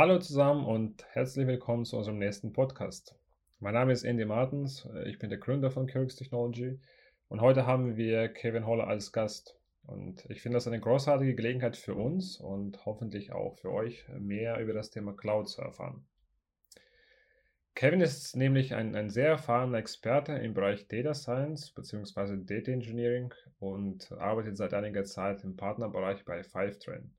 Hallo zusammen und herzlich willkommen zu unserem nächsten Podcast. Mein Name ist Andy Martens, ich bin der Gründer von Kirks Technology und heute haben wir Kevin Holler als Gast. Und ich finde das eine großartige Gelegenheit für uns und hoffentlich auch für euch, mehr über das Thema Cloud zu erfahren. Kevin ist nämlich ein, ein sehr erfahrener Experte im Bereich Data Science bzw. Data Engineering und arbeitet seit einiger Zeit im Partnerbereich bei Fivetran.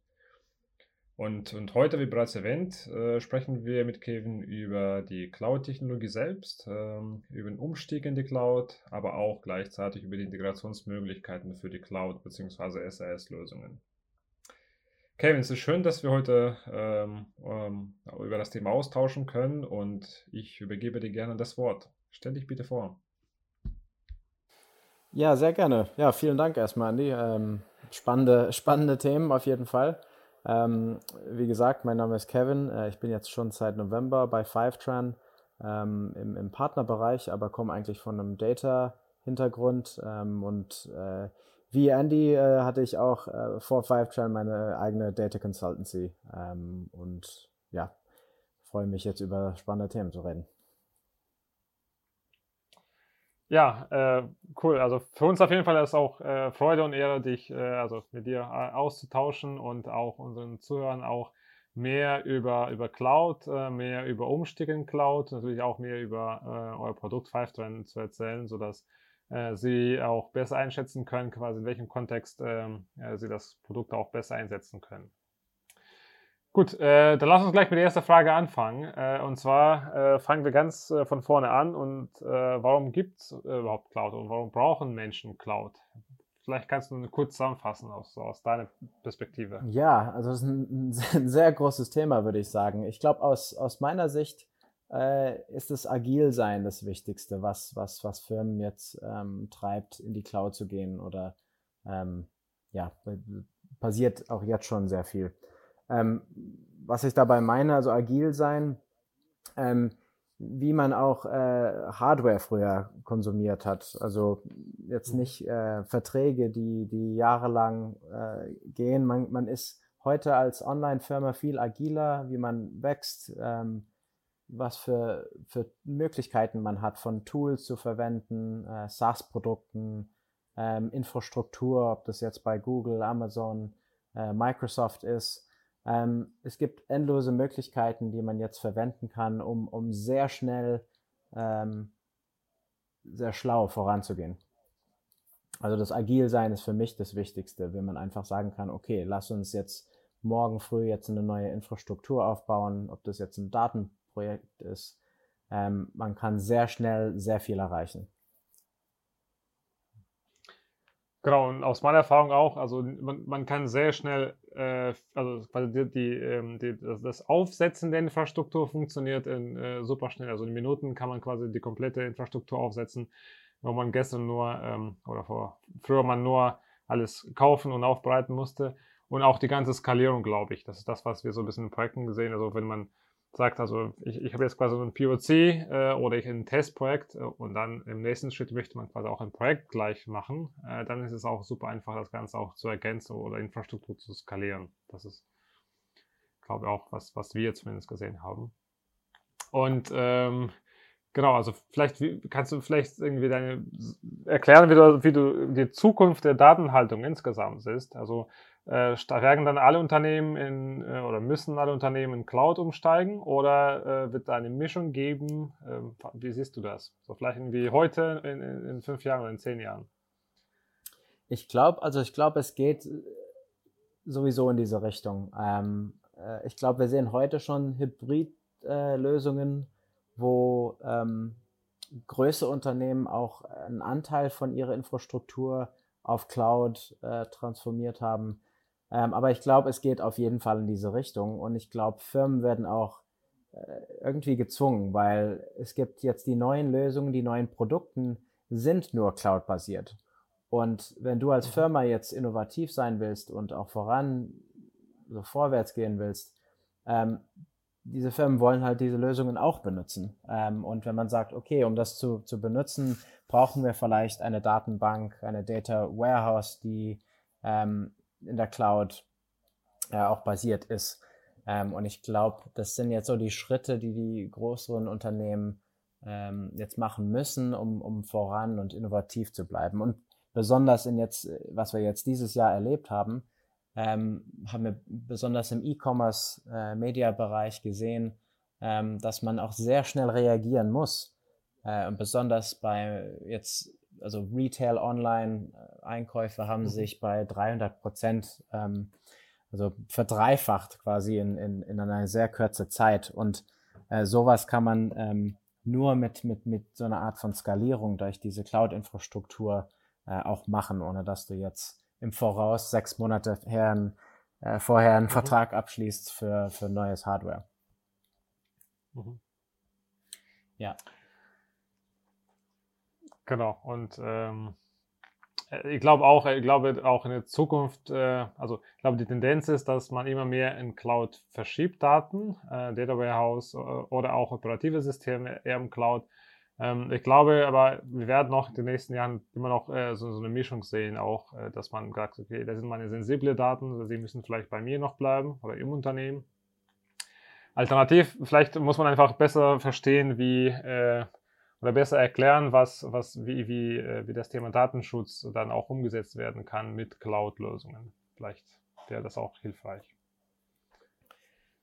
Und, und heute, wie bereits erwähnt, äh, sprechen wir mit Kevin über die Cloud-Technologie selbst, ähm, über den Umstieg in die Cloud, aber auch gleichzeitig über die Integrationsmöglichkeiten für die Cloud bzw. SAS-Lösungen. Kevin, es ist schön, dass wir heute ähm, ähm, über das Thema austauschen können und ich übergebe dir gerne das Wort. Stell dich bitte vor. Ja, sehr gerne. Ja, vielen Dank erstmal, Andy. Ähm, spannende, spannende Themen auf jeden Fall. Ähm, wie gesagt, mein Name ist Kevin. Äh, ich bin jetzt schon seit November bei Fivetran ähm, im, im, Partnerbereich, aber komme eigentlich von einem Data-Hintergrund. Ähm, und äh, wie Andy äh, hatte ich auch äh, vor Fivetran meine eigene Data Consultancy. Ähm, und ja, freue mich jetzt über spannende Themen zu reden. Ja, äh, cool. Also für uns auf jeden Fall ist es auch äh, Freude und Ehre, dich äh, also mit dir äh, auszutauschen und auch unseren Zuhörern auch mehr über, über Cloud, äh, mehr über Umstieg in Cloud, natürlich auch mehr über äh, euer Produkt Fivetran zu erzählen, sodass sie auch besser einschätzen können, quasi in welchem Kontext ähm, sie das Produkt auch besser einsetzen können. Gut, äh, dann lass uns gleich mit der ersten Frage anfangen. Äh, und zwar äh, fangen wir ganz äh, von vorne an. Und äh, warum gibt es äh, überhaupt Cloud und warum brauchen Menschen Cloud? Vielleicht kannst du kurz zusammenfassen aus, aus deiner Perspektive. Ja, also das ist ein, ein sehr großes Thema, würde ich sagen. Ich glaube, aus, aus meiner Sicht ist das Agilsein das Wichtigste, was, was, was Firmen jetzt ähm, treibt, in die Cloud zu gehen. Oder ähm, ja, passiert auch jetzt schon sehr viel. Ähm, was ich dabei meine, also agil sein, ähm, wie man auch äh, Hardware früher konsumiert hat. Also jetzt mhm. nicht äh, Verträge, die, die jahrelang äh, gehen. Man, man ist heute als Online-Firma viel agiler, wie man wächst, ähm, was für, für Möglichkeiten man hat, von Tools zu verwenden, äh, SaaS-Produkten, ähm, Infrastruktur, ob das jetzt bei Google, Amazon, äh, Microsoft ist. Ähm, es gibt endlose Möglichkeiten, die man jetzt verwenden kann, um, um sehr schnell, ähm, sehr schlau voranzugehen. Also das Agilsein ist für mich das Wichtigste, wenn man einfach sagen kann, okay, lass uns jetzt morgen früh jetzt eine neue Infrastruktur aufbauen, ob das jetzt ein Datenprojekt ist. Ähm, man kann sehr schnell sehr viel erreichen. Genau, und aus meiner Erfahrung auch, also man, man kann sehr schnell, äh, also die, die, ähm, die, das Aufsetzen der Infrastruktur funktioniert in, äh, super schnell. Also in Minuten kann man quasi die komplette Infrastruktur aufsetzen, wo man gestern nur ähm, oder vor, früher man nur alles kaufen und aufbereiten musste. Und auch die ganze Skalierung, glaube ich. Das ist das, was wir so ein bisschen in Projekten gesehen. Also wenn man sagt, also ich, ich habe jetzt quasi ein POC äh, oder ich ein Testprojekt äh, und dann im nächsten Schritt möchte man quasi auch ein Projekt gleich machen, äh, dann ist es auch super einfach, das Ganze auch zu ergänzen oder Infrastruktur zu skalieren. Das ist, glaube ich, auch was, was wir zumindest gesehen haben. Und ähm, genau, also vielleicht kannst du vielleicht irgendwie deine erklären, wie du, wie du die Zukunft der Datenhaltung insgesamt siehst. Also äh, werden dann alle Unternehmen in, äh, oder müssen alle Unternehmen in Cloud umsteigen oder äh, wird da eine Mischung geben? Ähm, wie siehst du das? So vielleicht wie heute in, in, fünf Jahren oder in zehn Jahren? Ich glaube, also ich glaube, es geht sowieso in diese Richtung. Ähm, äh, ich glaube, wir sehen heute schon Hybrid-Lösungen, wo ähm, größere Unternehmen auch einen Anteil von ihrer Infrastruktur auf Cloud äh, transformiert haben. Ähm, aber ich glaube, es geht auf jeden Fall in diese Richtung. Und ich glaube, Firmen werden auch äh, irgendwie gezwungen, weil es gibt jetzt die neuen Lösungen, die neuen Produkten sind nur cloud-basiert. Und wenn du als mhm. Firma jetzt innovativ sein willst und auch voran, so vorwärts gehen willst, ähm, diese Firmen wollen halt diese Lösungen auch benutzen. Ähm, und wenn man sagt, okay, um das zu, zu benutzen, brauchen wir vielleicht eine Datenbank, eine Data Warehouse, die ähm, in der Cloud äh, auch basiert ist. Ähm, und ich glaube, das sind jetzt so die Schritte, die die größeren Unternehmen ähm, jetzt machen müssen, um, um voran und innovativ zu bleiben. Und besonders in jetzt, was wir jetzt dieses Jahr erlebt haben, ähm, haben wir besonders im E-Commerce-Media-Bereich äh, gesehen, ähm, dass man auch sehr schnell reagieren muss. Äh, und besonders bei jetzt, also Retail-Online-Einkäufe haben mhm. sich bei 300 Prozent, ähm, also verdreifacht quasi in, in, in einer sehr kurzen Zeit. Und äh, sowas kann man ähm, nur mit, mit, mit so einer Art von Skalierung durch diese Cloud-Infrastruktur äh, auch machen, ohne dass du jetzt im Voraus sechs Monate her, äh, vorher einen mhm. Vertrag abschließt für, für neues Hardware. Mhm. Ja. Genau. Und ähm, äh, ich glaube auch, ich glaube auch in der Zukunft, äh, also ich glaube die Tendenz ist, dass man immer mehr in Cloud verschiebt Daten, äh, Data Warehouse äh, oder auch operative Systeme eher im Cloud. Ähm, ich glaube aber, wir werden noch in den nächsten Jahren immer noch äh, so, so, eine Mischung sehen, auch, äh, dass man sagt, okay, das sind meine sensible Daten, also die müssen vielleicht bei mir noch bleiben oder im Unternehmen. Alternativ, vielleicht muss man einfach besser verstehen, wie oder besser erklären, was, was, wie, wie, äh, wie das Thema Datenschutz dann auch umgesetzt werden kann mit Cloud-Lösungen. Vielleicht wäre das auch hilfreich.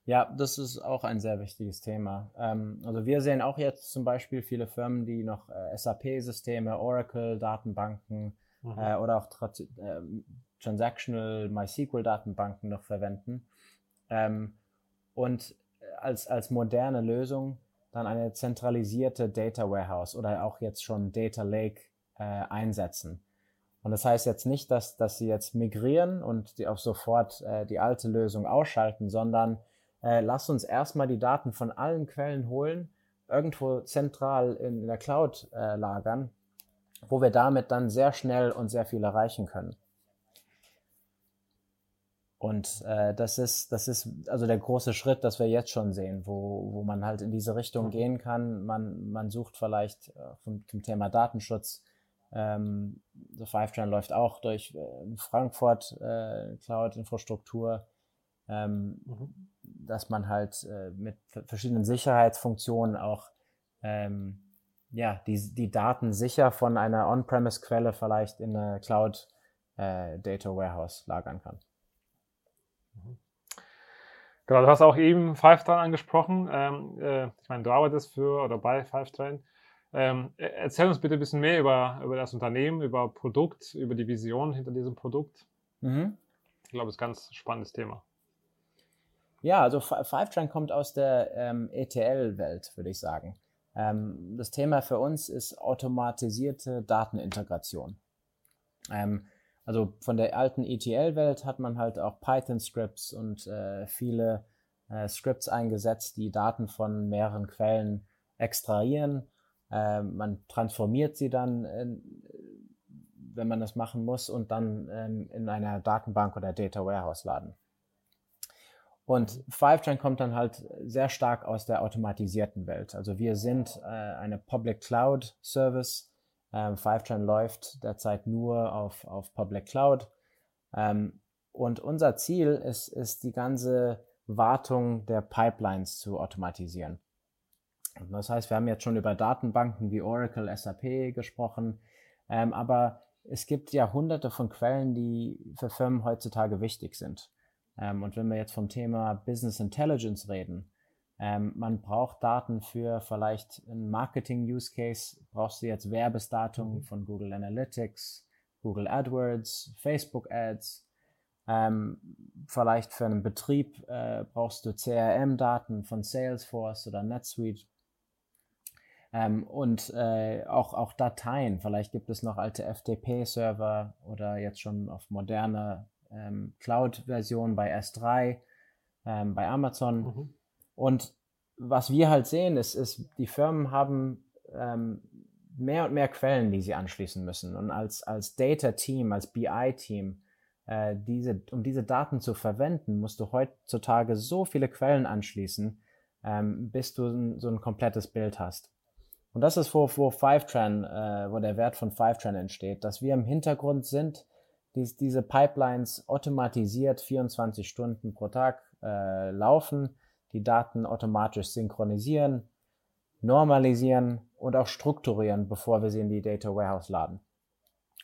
Ja, das ist auch ein sehr wichtiges Thema. Ähm, also wir sehen auch jetzt zum Beispiel viele Firmen, die noch äh, SAP-Systeme, Oracle, Datenbanken mhm. äh, oder auch Tra äh, Transactional MySQL-Datenbanken noch verwenden. Ähm, und als, als moderne Lösung dann eine zentralisierte Data Warehouse oder auch jetzt schon Data Lake äh, einsetzen. Und das heißt jetzt nicht, dass, dass sie jetzt migrieren und die auch sofort äh, die alte Lösung ausschalten, sondern äh, lass uns erstmal die Daten von allen Quellen holen, irgendwo zentral in, in der Cloud äh, lagern, wo wir damit dann sehr schnell und sehr viel erreichen können. Und äh, das ist, das ist also der große Schritt, das wir jetzt schon sehen, wo, wo man halt in diese Richtung gehen kann. Man, man sucht vielleicht äh, vom, zum Thema Datenschutz. Ähm, so Fivetran läuft auch durch äh, Frankfurt äh, Cloud-Infrastruktur ähm, mhm. dass man halt äh, mit verschiedenen Sicherheitsfunktionen auch ähm, ja, die, die Daten sicher von einer On-Premise-Quelle vielleicht in eine Cloud äh, Data Warehouse lagern kann. Mhm. Genau, du hast auch eben Fivetran angesprochen. Ähm, äh, ich meine, du arbeitest für oder bei Fivetran. Ähm, e-, erzähl uns bitte ein bisschen mehr über, über das Unternehmen, über Produkt, über die Vision hinter diesem Produkt. Mhm. Ich glaube, es ist ein ganz spannendes Thema. Ja, also Fivetran kommt aus der ähm, ETL-Welt, würde ich sagen. Ähm, das Thema für uns ist automatisierte Datenintegration. Ähm, also von der alten ETL-Welt hat man halt auch Python-Scripts und äh, viele äh, Scripts eingesetzt, die Daten von mehreren Quellen extrahieren. Äh, man transformiert sie dann, in, wenn man das machen muss, und dann ähm, in einer Datenbank oder Data Warehouse laden. Und Fivetran kommt dann halt sehr stark aus der automatisierten Welt. Also wir sind äh, eine Public Cloud Service. Ähm, Fivetran läuft derzeit nur auf, auf Public Cloud. Ähm, und unser Ziel ist, ist die ganze Wartung der Pipelines zu automatisieren. Das heißt, wir haben jetzt schon über Datenbanken wie Oracle, SAP gesprochen, ähm, aber es gibt ja hunderte von Quellen, die für Firmen heutzutage wichtig sind. Ähm, und wenn wir jetzt vom Thema Business Intelligence reden, ähm, man braucht Daten für vielleicht einen Marketing-Use-Case, brauchst du jetzt Werbesdatum mhm. von Google Analytics, Google AdWords, Facebook Ads. Ähm, vielleicht für einen Betrieb äh, brauchst du CRM-Daten von Salesforce oder NetSuite. Ähm, und äh, auch, auch Dateien. Vielleicht gibt es noch alte FTP-Server oder jetzt schon auf moderne ähm, Cloud-Version bei S3, ähm, bei Amazon. Mhm. Und was wir halt sehen, ist, ist die Firmen haben ähm, mehr und mehr Quellen, die sie anschließen müssen. Und als, als Data-Team, als BI-Team, äh, diese, um diese Daten zu verwenden, musst du heutzutage so viele Quellen anschließen, ähm, bis du so ein komplettes Bild hast. Und das ist, wo, wo Fivetran, äh, wo der Wert von Fivetran entsteht, dass wir im Hintergrund sind, dies, diese Pipelines automatisiert 24 Stunden pro Tag, äh, laufen, die Daten automatisch synchronisieren, normalisieren und auch strukturieren, bevor wir sie in die Data Warehouse laden.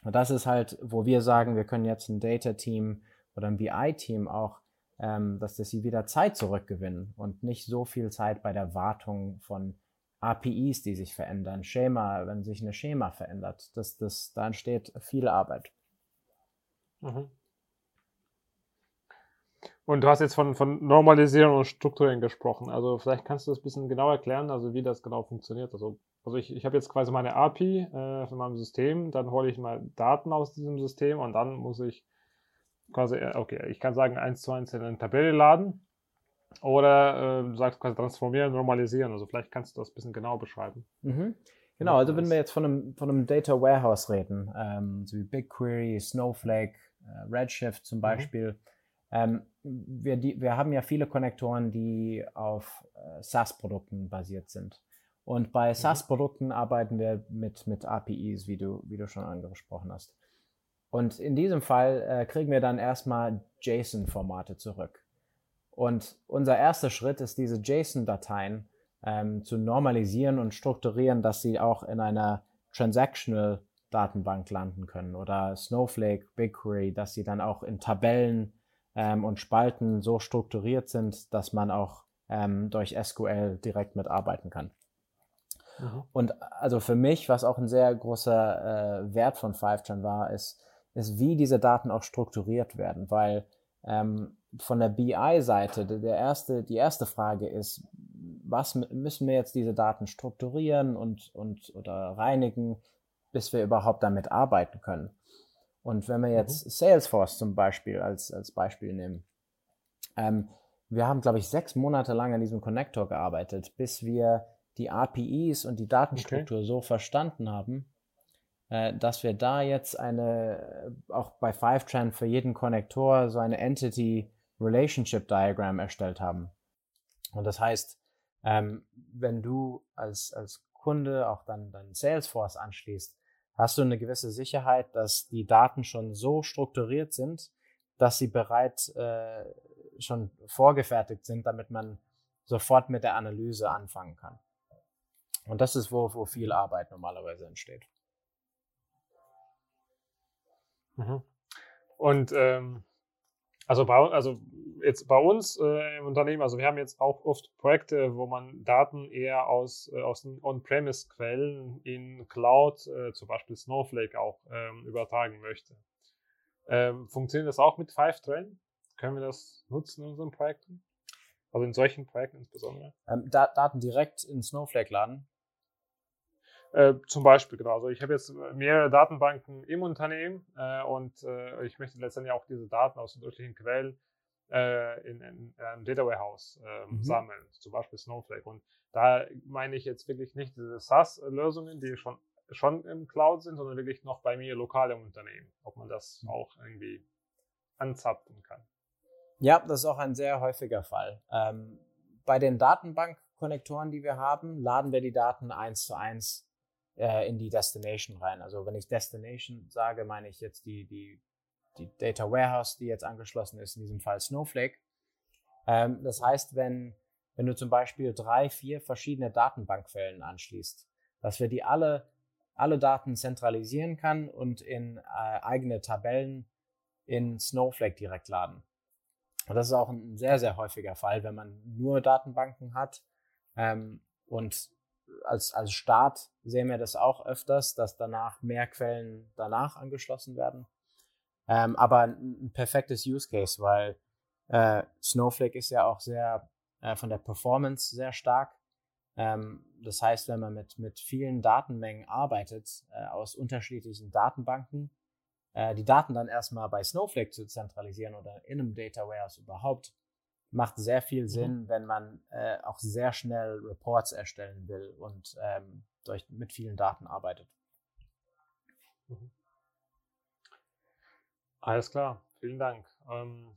Und das ist halt, wo wir sagen, wir können jetzt ein Data-Team oder ein BI-Team auch, ähm, dass, dass sie wieder Zeit zurückgewinnen und nicht so viel Zeit bei der Wartung von APIs, die sich verändern, Schema, wenn sich eine Schema verändert. Das, das, da entsteht viel Arbeit. Mhm. Und du hast jetzt von, von Normalisieren und Strukturieren gesprochen. Also vielleicht kannst du das ein bisschen genau erklären, also wie das genau funktioniert. Also, also ich, ich habe jetzt quasi meine API äh, von meinem System, dann hole ich mal Daten aus diesem System und dann muss ich quasi, äh, okay, ich kann sagen, eins zu eins in eine Tabelle laden oder äh, sagst quasi transformieren, normalisieren. Also vielleicht kannst du das ein bisschen genau beschreiben. Mhm. Genau, also wenn wir jetzt von einem, von einem Data Warehouse reden, ähm, so wie BigQuery, Snowflake, äh, Redshift zum mhm. Beispiel, mhm. Ähm, wir, die, wir haben ja viele Konnektoren, die auf äh, SaaS-Produkten basiert sind. Und bei mhm. SaaS-Produkten arbeiten wir mit, mit APIs, wie du, wie du schon angesprochen hast. Und in diesem Fall äh, kriegen wir dann erstmal JSON-Formate zurück. Und unser erster Schritt ist, diese JSON-Dateien ähm, zu normalisieren und strukturieren, dass sie auch in einer Transactional Datenbank landen können oder Snowflake, BigQuery, dass sie dann auch in Tabellen ähm, und Spalten so strukturiert sind, dass man auch ähm, durch SQL direkt mitarbeiten kann. Mhm. Und also für mich, was auch ein sehr großer äh, Wert von Fivetran war, ist, ist, wie diese Daten auch strukturiert werden, weil ähm, von der BI-Seite der erste, die erste Frage ist, was müssen wir jetzt diese Daten strukturieren und, und oder reinigen, bis wir überhaupt damit arbeiten können. Und wenn wir mhm. jetzt mhm. Salesforce zum Beispiel als, als Beispiel nehmen, ähm, wir haben, glaube ich, sechs Monate lang an diesem Connector gearbeitet, bis wir die APIs und die Datenstruktur okay. so verstanden haben, äh, dass wir da jetzt eine, auch bei Fivetran für jeden Konnektor so eine Entity Relationship Diagram erstellt haben. Und das heißt, ähm, wenn du als, als Kunde auch dann, dann Salesforce anschließt, hast du eine gewisse Sicherheit, dass die Daten schon so strukturiert sind, dass sie bereit äh, schon vorgefertigt sind, damit man sofort mit der Analyse anfangen kann. Und das ist, wo, wo viel Arbeit normalerweise entsteht. Mhm. Und ähm, also also jetzt bei uns äh, im Unternehmen, also wir haben jetzt auch oft Projekte, wo man Daten eher aus, äh, aus den On-Premise-Quellen in Cloud, äh, zum Beispiel Snowflake auch ähm, übertragen möchte. Ähm, funktioniert das auch mit Fivetran? Können wir das nutzen in unseren Projekten? Also in solchen Projekten insbesondere? Ähm, da Daten direkt in Snowflake laden? Äh, zum Beispiel, genau. Also ich habe jetzt mehrere Datenbanken im Unternehmen äh, und äh, ich möchte letztendlich auch diese Daten aus unterschiedlichen Quellen äh, in, in, in einem Data Warehouse ähm, mhm. sammeln, zum Beispiel Snowflake. Und da meine ich jetzt wirklich nicht diese SaaS-Lösungen, die schon, schon im Cloud sind, sondern wirklich noch bei mir lokal im Unternehmen, ob man das mhm. auch irgendwie anzapfen kann. Ja, das ist auch ein sehr häufiger Fall. Ähm, bei den Datenbankkonnektoren, die wir haben, laden wir die Daten eins zu eins äh, in die Destination rein. Also wenn ich Destination sage, meine ich jetzt die, die, die Data Warehouse, die jetzt angeschlossen ist, in diesem Fall Snowflake. Ähm, das heißt, wenn, wenn du zum Beispiel drei, vier verschiedene Datenbankquellen anschließt, dass wir die alle, alle Daten zentralisieren kann und in äh, eigene Tabellen in Snowflake direkt laden. Und das ist auch ein sehr, sehr häufiger Fall, wenn man nur Datenbanken hat ähm, und als, als Start sehen wir das auch öfters, dass danach mehr Quellen danach angeschlossen werden. Ähm, aber ein, perfektes Use Case, weil äh, Snowflake ist ja auch sehr äh, von der Performance sehr stark. Ähm, das heißt, wenn man mit, mit vielen Datenmengen arbeitet, äh, aus unterschiedlichen Datenbanken, äh, die Daten dann erstmal bei Snowflake zu zentralisieren oder in einem Data Warehouse überhaupt, macht sehr viel mhm. Sinn, wenn man äh, auch sehr schnell Reports erstellen will und ähm, durch, mit vielen Daten arbeitet. Mhm. Alles klar, vielen Dank. Ähm,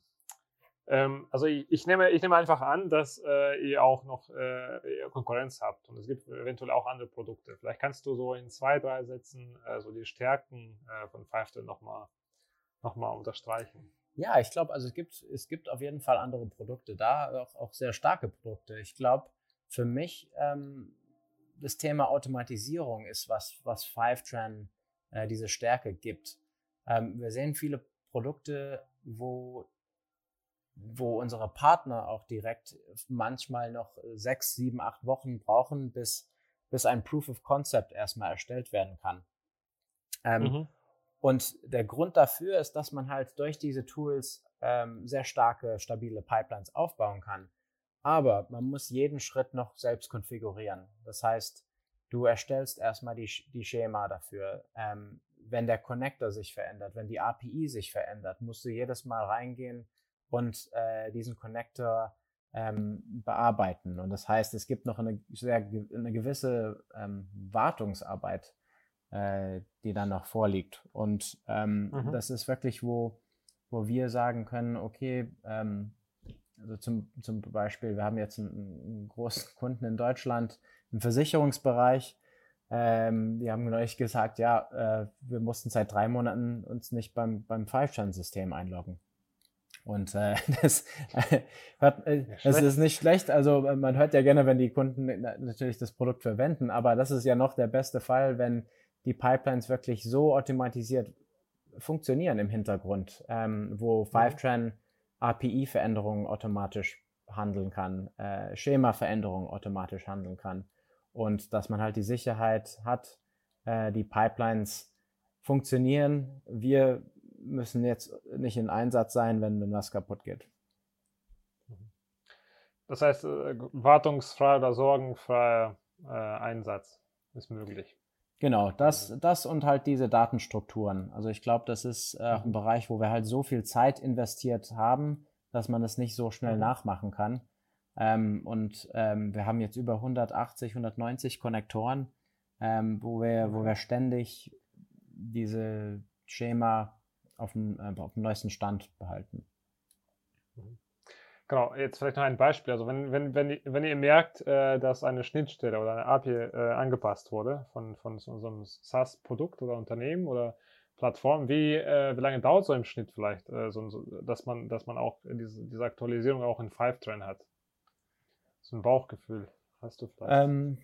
ähm, also ich, ich, nehme, ich nehme einfach an, dass äh, ihr auch noch äh, Konkurrenz habt und es gibt eventuell auch andere Produkte. Vielleicht kannst du so in zwei, drei Sätzen äh, so die Stärken äh, von Fivetran nochmal noch mal unterstreichen. Ja, ich glaube, also es gibt, es gibt auf jeden Fall andere Produkte da, auch, auch sehr starke Produkte. Ich glaube, für mich ähm, das Thema Automatisierung ist was, was Fivetran äh, diese Stärke gibt. Ähm, wir sehen viele Produkte, wo, wo unsere Partner auch direkt manchmal noch sechs, sieben, acht Wochen brauchen, bis, bis ein Proof of Concept erstmal erstellt werden kann. Ähm, mhm. Und der Grund dafür ist, dass man halt durch diese Tools ähm, sehr starke, stabile Pipelines aufbauen kann. Aber man muss jeden Schritt noch selbst konfigurieren. Das heißt, du erstellst erstmal die, die Schema dafür. Ähm, wenn der Connector sich verändert, wenn die API sich verändert, musst du jedes Mal reingehen und äh, diesen Connector ähm, bearbeiten. Und das heißt, es gibt noch eine sehr eine gewisse ähm, Wartungsarbeit äh, die dann noch vorliegt. Und ähm, mhm. das ist wirklich, wo, wo wir sagen können, okay, ähm, also zum, zum Beispiel, wir haben jetzt einen, einen großen Kunden in Deutschland im Versicherungsbereich, ähm, die haben neulich gesagt, ja, äh, wir mussten seit drei Monaten uns nicht beim, beim Five-Channel-System einloggen. Und äh, das, äh, hört, äh, das ist nicht schlecht. Also man hört ja gerne, wenn die Kunden natürlich das Produkt verwenden, aber das ist ja noch der beste Fall, wenn die Pipelines wirklich so automatisiert funktionieren im Hintergrund, ähm, wo mhm. API-Veränderungen automatisch handeln kann, äh, Schema-Veränderungen automatisch handeln kann und dass man halt die Sicherheit hat, äh, die Pipelines funktionieren. Wir müssen jetzt nicht in Einsatz sein, wenn was kaputt geht. Das heißt, äh, wartungsfreier oder sorgenfreier äh, Einsatz ist möglich. Genau, das, das und halt diese Datenstrukturen. Also ich glaube, das ist äh, ein. Bereich, wo wir halt so viel Zeit investiert haben, dass man es nicht so schnell nachmachen kann. Ähm, und ähm, wir haben jetzt über 180, 190 Konnektoren, ähm, wo, wir, wo wir ständig diese Schema auf dem, äh, auf dem neuesten Stand behalten. Mhm. Genau, jetzt vielleicht noch ein Beispiel. Also wenn, wenn, wenn, wenn ihr merkt, äh, dass eine Schnittstelle oder eine API äh, angepasst wurde von, von so, einem SaaS-Produkt oder Unternehmen oder Plattform, wie, äh, wie lange dauert so im Schnitt vielleicht, äh, so, dass, man, dass man auch diese, diese Aktualisierung auch in Fivetran hat? So ein Bauchgefühl hast du vielleicht? Ähm,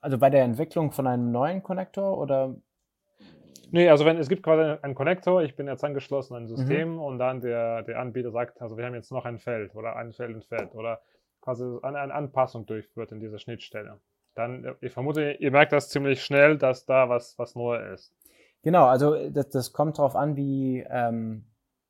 also bei der Entwicklung von einem neuen Connector oder Nee, also wenn es gibt quasi einen Connector, ich bin jetzt angeschlossen an ein System mhm. und dann der, der Anbieter sagt, also wir haben jetzt noch ein Feld oder ein Feld entfernt oder quasi eine, eine Anpassung durchführt in dieser Schnittstelle. Dann, ich vermute, ihr merkt das ziemlich schnell, dass da was, was neu ist. Genau, also das, das kommt darauf an, wie, ähm,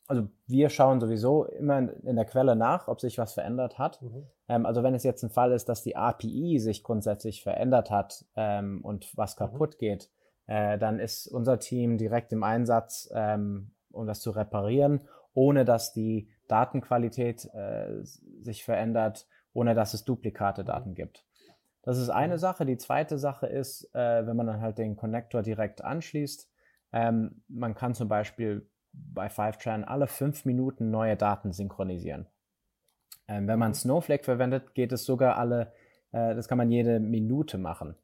also wir schauen sowieso immer in, in, der Quelle nach, ob sich was verändert hat. Mhm. Ähm, also wenn es jetzt ein Fall ist, dass die API sich grundsätzlich verändert hat ähm, und was mhm. kaputt mhm. geht, äh, dann ist unser Team direkt im Einsatz, ähm, um das zu reparieren, ohne dass die Datenqualität äh, sich verändert, ohne dass es Duplikate Daten gibt. Das ist eine Sache. Die zweite Sache ist, äh, wenn man dann halt den Connector direkt anschließt, ähm, man kann zum Beispiel bei Fivetran alle fünf Minuten neue Daten synchronisieren. Ähm, wenn man Snowflake verwendet, geht es sogar alle, äh, das kann man jede Minute machen.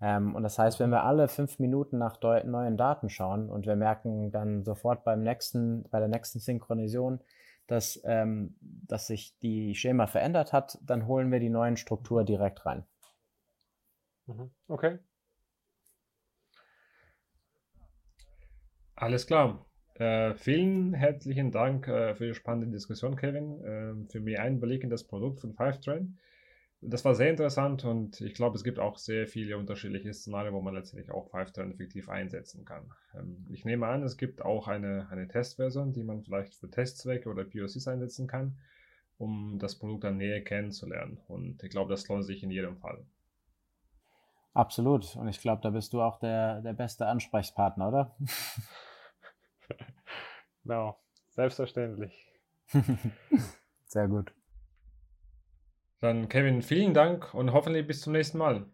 Ähm, und das heißt, wenn wir alle fünf Minuten nach neuen Daten schauen und wir merken dann sofort beim nächsten, bei der nächsten Synchronisation, dass, ähm, dass sich die Schema verändert hat, dann holen wir die neuen Struktur direkt rein. Mhm. Okay. Alles klar. Äh, vielen herzlichen Dank äh, für die spannende Diskussion, Kevin, äh, für mehr Einblick in das Produkt von Fivetrain das war sehr interessant und ich glaube, es gibt auch sehr viele unterschiedliche Szenarien, wo man letztendlich auch Fivetran effektiv einsetzen kann. Ähm, ich nehme an, es gibt auch eine, eine Testversion, die man vielleicht für Testzwecke oder POCs einsetzen kann, um das Produkt dann näher kennenzulernen. Und ich glaube, das lohnt sich in jedem Fall. Absolut. Und ich glaube, da bist du auch der, der beste Ansprechpartner, oder? genau, selbstverständlich. Sehr gut. Dann Kevin, vielen Dank und hoffentlich bis zum nächsten Mal.